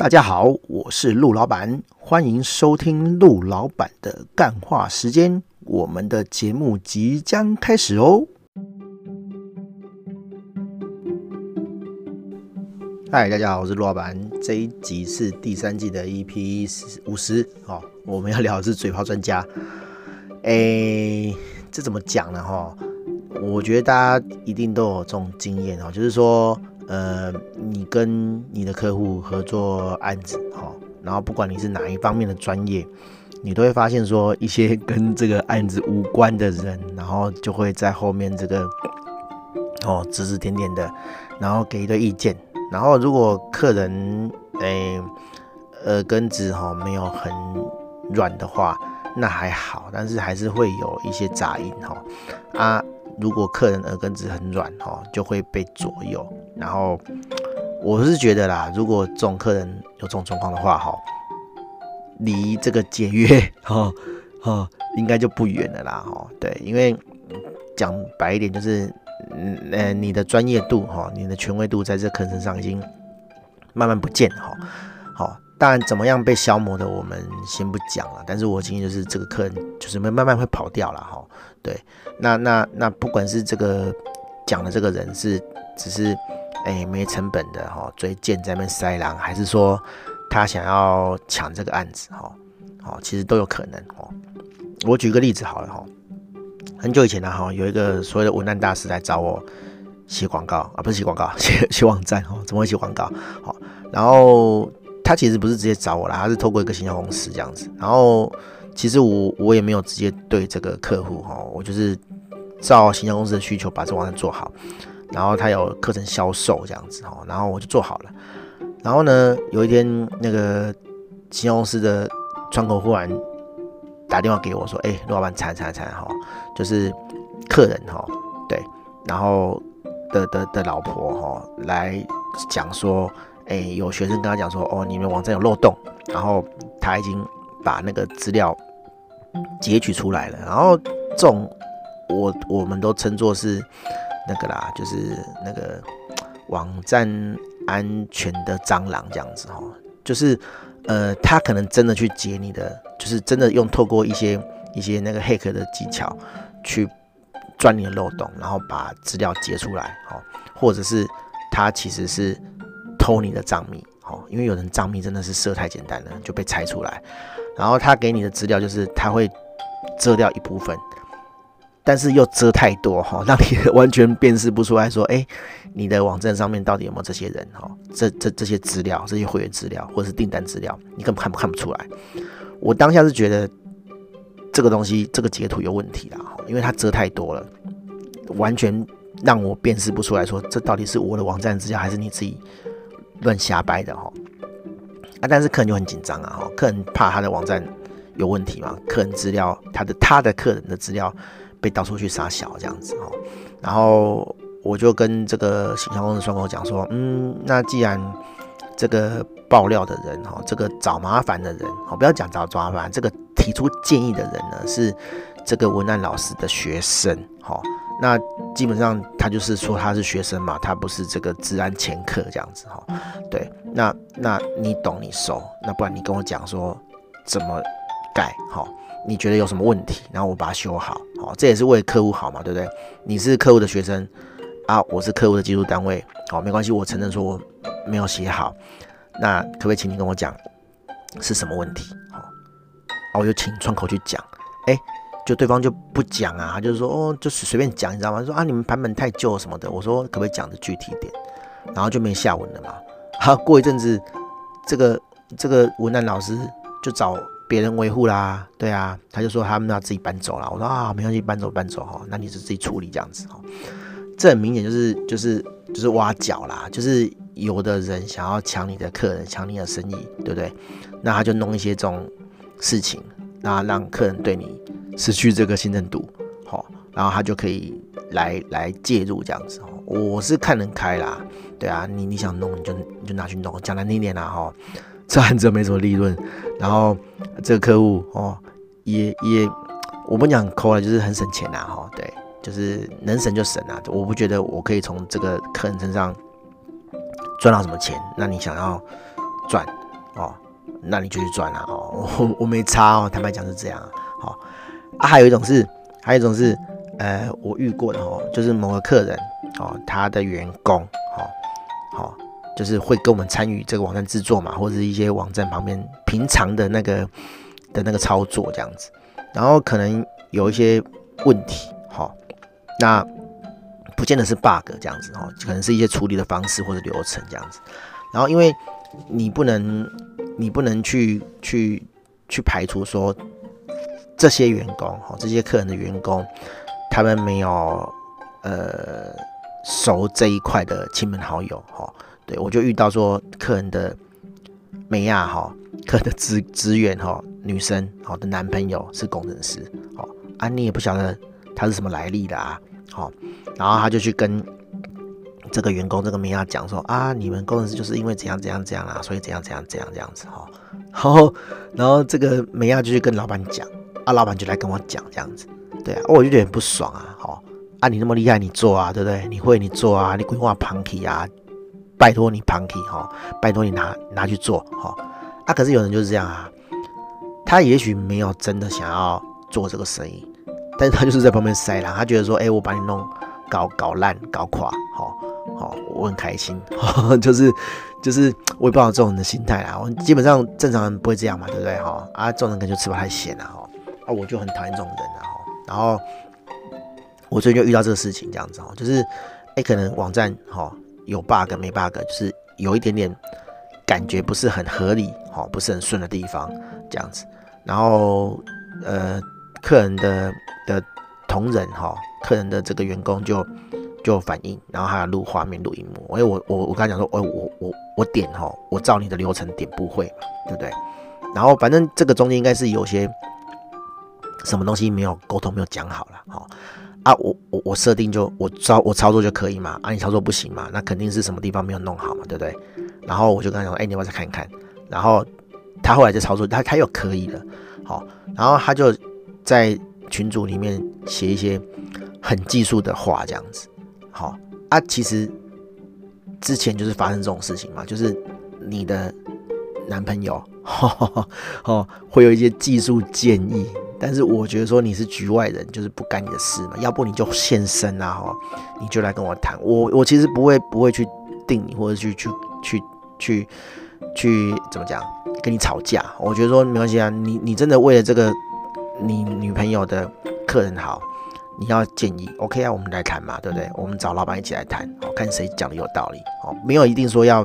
大家好，我是陆老板，欢迎收听陆老板的干话时间。我们的节目即将开始哦。嗨，大家好，我是陆老板。这一集是第三季的 EP 五十。哦，我们要聊的是嘴炮专家。哎，这怎么讲呢？哈，我觉得大家一定都有这种经验哦，就是说。呃，你跟你的客户合作案子，哈，然后不管你是哪一方面的专业，你都会发现说一些跟这个案子无关的人，然后就会在后面这个哦指指点点的，然后给一堆意见。然后如果客人诶耳根子哈没有很软的话，那还好，但是还是会有一些杂音哈啊。如果客人耳根子很软哈，就会被左右。然后我是觉得啦，如果这种客人有这种状况的话哈，离这个解约 哈哈应该就不远了啦哈。对，因为讲白一点就是，嗯呃，你的专业度哈，你的权威度在这课程上已经慢慢不见哈。好，当然怎么样被消磨的，我们先不讲了。但是我今天就是这个客人就是慢慢慢会跑掉了哈。对，那那那不管是这个讲的这个人是只是哎没成本的哈，追贱在那边塞狼，还是说他想要抢这个案子哈，好，其实都有可能哦。我举个例子好了哈，很久以前呢哈，有一个所谓的文案大师来找我写广告啊，不是写广告，写 写网站哦，怎么会写广告？好，然后他其实不是直接找我啦，他是透过一个行销公司这样子，然后。其实我我也没有直接对这个客户哈，我就是照行销公司的需求把这网站做好，然后他有课程销售这样子哈，然后我就做好了。然后呢，有一天那个行销公司的窗口忽然打电话给我说：“哎，陆老板，惨惨惨哈，就是客人哈，对，然后的的的老婆哈来讲说，哎，有学生跟他讲说，哦，你们网站有漏洞，然后他已经。”把那个资料截取出来了，然后这种我我们都称作是那个啦，就是那个网站安全的蟑螂这样子哦，就是呃，他可能真的去截你的，就是真的用透过一些一些那个黑客的技巧去钻你的漏洞，然后把资料截出来，哦，或者是他其实是偷你的账密，哦，因为有人账密真的是设太简单了，就被拆出来。然后他给你的资料就是他会遮掉一部分，但是又遮太多哈，让你完全辨识不出来说，哎，你的网站上面到底有没有这些人哈？这这这些资料，这些会员资料或者是订单资料，你根本看不看不出来。我当下是觉得这个东西这个截图有问题啦，因为它遮太多了，完全让我辨识不出来说，这到底是我的网站资料还是你自己乱瞎掰的哈。啊，但是客人就很紧张啊，哈，客人怕他的网站有问题嘛，客人资料，他的他的客人的资料被到处去杀小这样子哈，然后我就跟这个行销公司窗口讲说，嗯，那既然这个爆料的人哈，这个找麻烦的人，好，不要讲找抓麻烦，这个提出建议的人呢是这个文案老师的学生，哈。那基本上他就是说他是学生嘛，他不是这个治安前科这样子哈。对，那那你懂你熟，那不然你跟我讲说怎么改哈？你觉得有什么问题，然后我把它修好，好，这也是为客户好嘛，对不对？你是客户的学生啊，我是客户的技术单位，好，没关系，我承认说我没有写好，那可不可以请你跟我讲是什么问题？好，啊，我就请窗口去讲，哎。就对方就不讲啊，就是说哦，就是随便讲，你知道吗？说啊，你们版本太旧什么的。我说可不可以讲的具体点？然后就没下文了嘛。好，过一阵子，这个这个文案老师就找别人维护啦。对啊，他就说他们要自己搬走了。我说啊，没关系，搬走搬走哈，那你就自己处理这样子哈。这很明显就是就是就是挖角啦，就是有的人想要抢你的客人，抢你的生意，对不对？那他就弄一些这种事情，那让客人对你。失去这个信任度，好，然后他就可以来来介入这样子，我是看人开啦，对啊，你你想弄你就你就拿去弄，讲难听点啦哈，这案子没什么利润，然后这个客户哦也也我不讲抠了，就是很省钱呐哈，对，就是能省就省啊，我不觉得我可以从这个客人身上赚到什么钱，那你想要赚，哦，那你就去赚啦哦，我我没差哦，坦白讲是这样，好啊，还有一种是，还有一种是，呃，我遇过的哦，就是某个客人哦，他的员工，好，好，就是会跟我们参与这个网站制作嘛，或者是一些网站旁边平常的那个的那个操作这样子，然后可能有一些问题，好，那。不见得是 bug 这样子哦，可能是一些处理的方式或者流程这样子。然后，因为你不能，你不能去去去排除说这些员工哈，这些客人的员工，他们没有呃熟这一块的亲朋好友哈。对，我就遇到说客人的美亚哈，客人的职职员哈，女生好的男朋友是工程师好，啊，你也不晓得他是什么来历的啊。好，然后他就去跟这个员工这个美亚讲说啊，你们工程师就是因为怎样怎样怎样啦，所以怎样怎样怎样这样子哈。然后，然后这个美亚就去跟老板讲，啊，老板就来跟我讲这样子，对啊，我就有点不爽啊，好，啊，你那么厉害，你做啊，对不对？你会你做啊，你规划旁体啊，拜托你旁体哈，拜托你拿拿去做哈。啊，可是有人就是这样啊，他也许没有真的想要做这个生意。但是他就是在旁边塞啦，他觉得说，哎、我把你弄搞搞烂、搞垮，好，好，我很开心，就是就是我也不知道这种人的心态啦。我基本上正常人不会这样嘛，对不对？哈啊，这种人可能就吃不太咸了哈。啊，我就很讨厌这种人啊。然后我最近就遇到这个事情，这样子哦，就是哎、可能网站哈有 bug 没 bug，就是有一点点感觉不是很合理，哈，不是很顺的地方，这样子。然后呃，客人的。的同仁哈，客人的这个员工就就反映，然后还要录画面、录荧幕。哎，我我我刚才讲说，我我我我点哈，我照你的流程点不会嘛，对不对？然后反正这个中间应该是有些什么东西没有沟通、没有讲好了，哈啊，我我我设定就我操我操作就可以嘛，啊你操作不行嘛，那肯定是什么地方没有弄好嘛，对不对？然后我就跟他讲，哎，你要不要再看一看？然后他后来就操作，他他又可以了，好，然后他就在。群组里面写一些很技术的话，这样子，好啊。其实之前就是发生这种事情嘛，就是你的男朋友 哦会有一些技术建议，但是我觉得说你是局外人，就是不干你的事嘛。要不你就现身啊，哈，你就来跟我谈。我我其实不会不会去定你，或者去去去去去怎么讲跟你吵架。我觉得说没关系啊，你你真的为了这个。你女朋友的客人好，你要建议，OK 啊，我们来谈嘛，对不对？我们找老板一起来谈，哦，看谁讲的有道理，哦，没有一定说要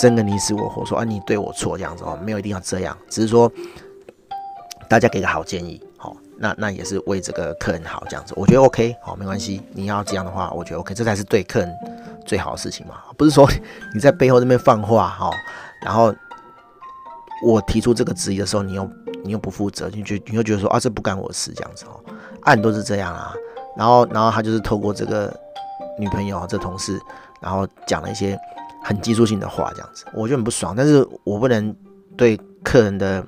争个你死我活，说啊你对我错这样子哦，没有一定要这样，只是说大家给个好建议，好，那那也是为这个客人好这样子，我觉得 OK，好，没关系，你要这样的话，我觉得 OK，这才是对客人最好的事情嘛，不是说 你在背后这边放话哈，然后我提出这个质疑的时候，你又。你又不负责，你就你又觉得说啊，这不干我事这样子哦，案都是这样啊。然后，然后他就是透过这个女朋友这同事，然后讲了一些很技术性的话这样子，我就很不爽。但是我不能对客人的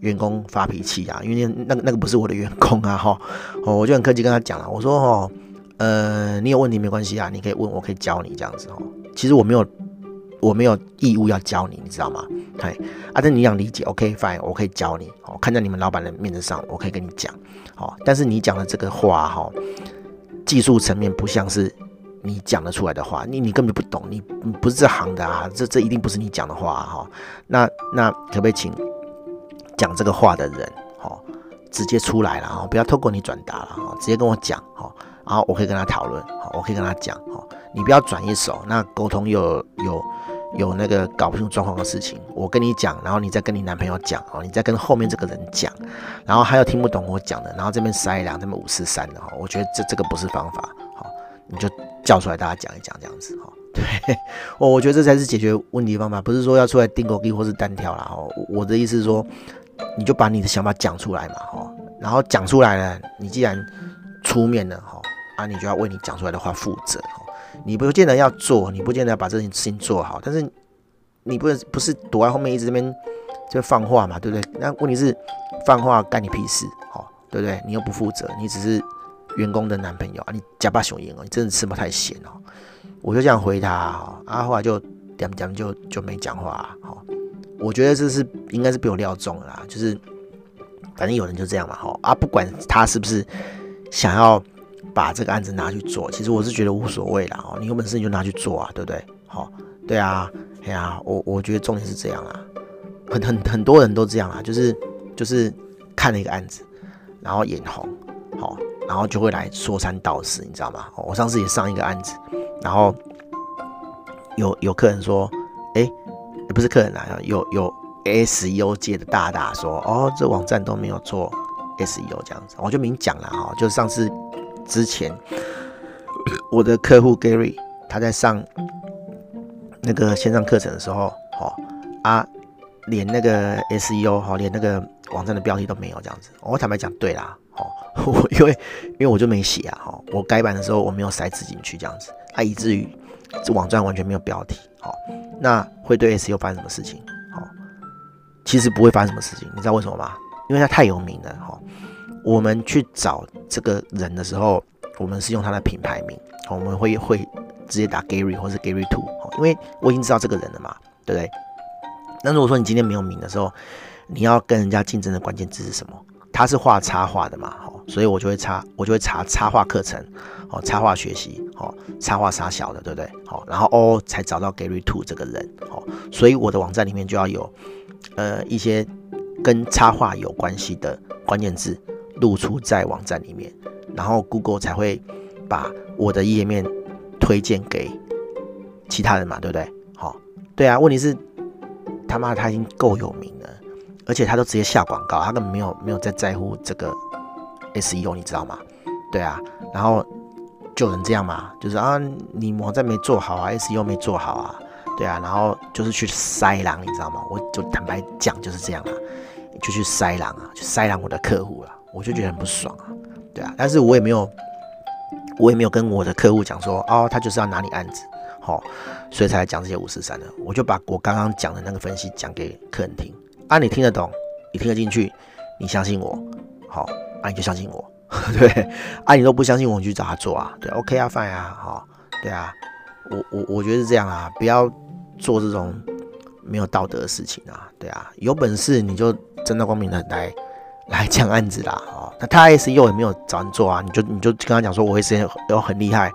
员工发脾气啊，因为那那个不是我的员工啊哈。我就很客气跟他讲了，我说哦，呃，你有问题没关系啊，你可以问，我可以教你这样子哦。其实我没有。我没有义务要教你，你知道吗？嘿，啊，但你想理解，OK，fine，我可以教你。哦，看在你们老板的面子上，我可以跟你讲。好，但是你讲的这个话，哈，技术层面不像是你讲得出来的话，你你根本不懂，你不是这行的啊，这这一定不是你讲的话，哈。那那可不可以请讲这个话的人，哈，直接出来了，哈，不要透过你转达了，哈，直接跟我讲，哈，然后我可以跟他讨论，好，我可以跟他讲，哈，你不要转一手，那沟通又有。有有那个搞不清楚状况的事情，我跟你讲，然后你再跟你男朋友讲哦，你再跟后面这个人讲，然后还有听不懂我讲的，然后这边塞两，这边五四三的哈，我觉得这这个不是方法，好，你就叫出来大家讲一讲这样子哈，对，我 我觉得这才是解决问题的方法，不是说要出来钉孤枝或是单挑啦哈，我的意思是说，你就把你的想法讲出来嘛哈，然后讲出来了，你既然出面了哈，啊，你就要为你讲出来的话负责。你不见得要做，你不见得要把这件事情做好，但是你不是不是躲在后面一直这边就放话嘛，对不对？那问题是放话干你屁事，好，对不对？你又不负责，你只是员工的男朋友啊，你假巴雄鹰哦，你真的吃不太咸哦。我就这样回他，啊，后来就点点就就没讲话，好，我觉得这是应该是被我料中了啦，就是反正有人就这样嘛，哈啊，不管他是不是想要把这个案子拿去做，其实我是觉得无所谓啦，哦，你有本事你就拿去做啊，对不对？好，对啊，哎呀，我我觉得重点是这样啊，很很很多人都这样啊，就是就是看了一个案子，然后眼红，好，然后就会来说三道四，你知道吗？我上次也上一个案子，然后有有客人说，哎。不是客人啊，有有 SEO 界的大大说，哦，这网站都没有做 SEO 这样子，我就明讲了哈，就是上次之前我的客户 Gary 他在上那个线上课程的时候，哦啊，连那个 SEO 哈，连那个网站的标题都没有这样子，我坦白讲，对啦，哦，因为因为我就没写啊，哈，我改版的时候我没有塞字进去这样子，啊，以至于这网站完全没有标题，好。那会对 SEO 发生什么事情？好，其实不会发生什么事情，你知道为什么吗？因为他太有名了。哈，我们去找这个人的时候，我们是用他的品牌名，我们会会直接打 Gary 或是 Gary Two，因为我已经知道这个人了嘛，对不对？那如果说你今天没有名的时候，你要跟人家竞争的关键字是什么？他是画插画的嘛，所以我就会插，我就会查插画课程，哦，插画学习，哦，插画傻小的，对不对？好，然后哦，才找到 Gary Two 这个人，哦，所以我的网站里面就要有，呃，一些跟插画有关系的关键字露出在网站里面，然后 Google 才会把我的页面推荐给其他人嘛，对不对？好，对啊，问题是他妈他已经够有名了，而且他都直接下广告，他根本没有没有在在乎这个。SEO 你知道吗？对啊，然后就能这样嘛，就是啊，你网站没做好啊，SEO 没做好啊，对啊，然后就是去塞狼，你知道吗？我就坦白讲就是这样啊，就去塞狼啊，去塞狼我的客户啊，我就觉得很不爽啊，对啊，但是我也没有，我也没有跟我的客户讲说，哦，他就是要拿你案子，好，所以才来讲这些五四三的，我就把我刚刚讲的那个分析讲给客人听，啊，你听得懂，你听得进去，你相信我，好。啊，你就相信我，对，啊，你都不相信我，你去找他做啊，对，OK 啊，fine 啊，好，对啊，我我我觉得是这样啊，不要做这种没有道德的事情啊，对啊，有本事你就正大光明的来来讲案子啦，哦，那他 SEO 也没有找人做啊，你就你就跟他讲说，我 SEO 很厉害，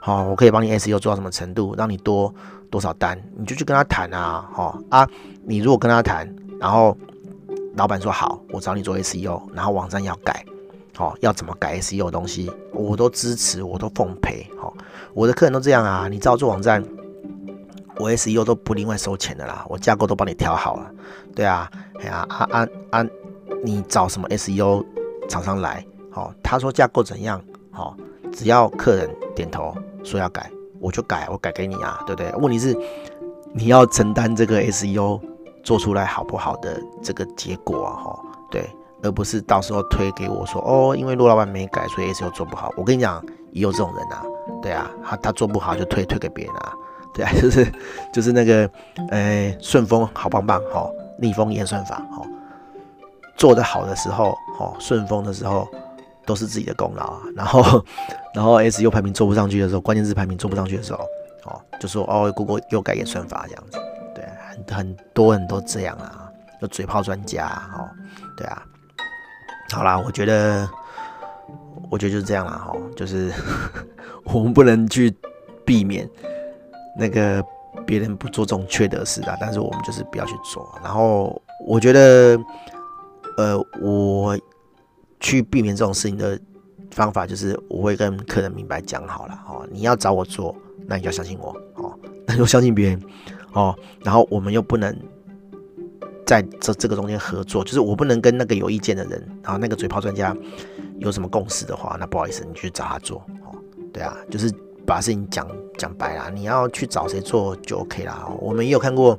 好，我可以帮你 SEO 做到什么程度，让你多多少单，你就去跟他谈啊，好啊，你如果跟他谈，然后。老板说好，我找你做 SEO，然后网站要改，好，要怎么改 SEO 东西，我都支持，我都奉陪，好，我的客人都这样啊，你找做网站，我 SEO 都不另外收钱的啦，我架构都帮你调好了，对啊，哎呀，啊啊啊，你找什么 SEO 厂商来，好，他说架构怎样，好，只要客人点头说要改，我就改，我改给你啊，对不对？问题是你要承担这个 SEO。做出来好不好的这个结果啊，哈，对，而不是到时候推给我说，哦，因为陆老板没改，所以 SEO 做不好。我跟你讲，也有这种人啊，对啊，他他做不好就推推给别人啊，对啊，就是就是那个，呃，顺风好棒棒，哈，逆风演算法，哈，做得好的时候，哈，顺风的时候都是自己的功劳啊，然后 然后 SEO 排名做不上去的时候，关键字排名做不上去的时候，哦，就说哦谷歌又改演算法这样子。很多人都这样啊，有嘴炮专家哦，对啊，好啦，我觉得，我觉得就是这样啦，哈，就是 我们不能去避免那个别人不做这种缺德事啊，但是我们就是不要去做。然后我觉得，呃，我去避免这种事情的方法就是，我会跟客人明白讲好了，哦，你要找我做，那你就要相信我，哦，那就相信别人。哦，然后我们又不能在这这个中间合作，就是我不能跟那个有意见的人，然后那个嘴炮专家有什么共识的话，那不好意思，你去找他做。哦，对啊，就是把事情讲讲白了，你要去找谁做就 OK 啦。我们也有看过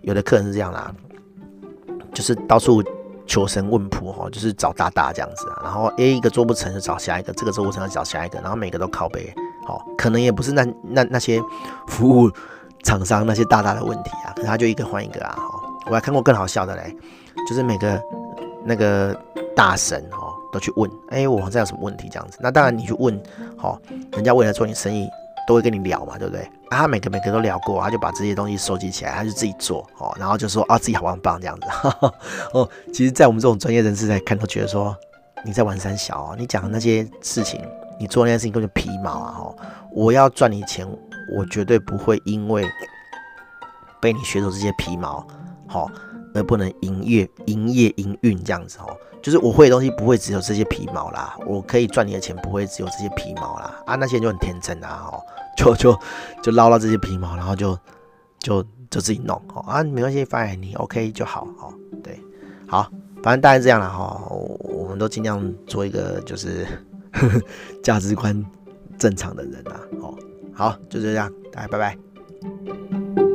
有的客人是这样啦，就是到处求神问卜，哈，就是找大大这样子啊。然后 A 一个做不成就找下一个，这个做不成就找下一个，然后每个都靠背。好，可能也不是那那那些服务。厂商那些大大的问题啊，可是他就一个换一个啊，我还看过更好笑的嘞，就是每个那个大神哦都去问，哎，我网站有什么问题这样子？那当然你去问，好，人家为了做你生意，都会跟你聊嘛，对不对？啊，他每个每个都聊过，他就把这些东西收集起来，他就自己做哦，然后就说啊自己好棒棒这样子。哦，其实，在我们这种专业人士来看，都觉得说你在玩三小哦，你讲的那些事情，你做那些事情根本就皮毛啊！哦，我要赚你钱，我绝对不会因为被你学走这些皮毛，好。而不能营业、营业、营运这样子哦，就是我会的东西不会只有这些皮毛啦，我可以赚你的钱不会只有这些皮毛啦。啊，那些人就很天真啊，哦，就就就捞到这些皮毛，然后就就就自己弄哦。啊，没关系，反正你 OK 就好哦，对，好，反正大概这样了哈，我们都尽量做一个就是 价值观正常的人啊，哦，好就这样大家拜拜。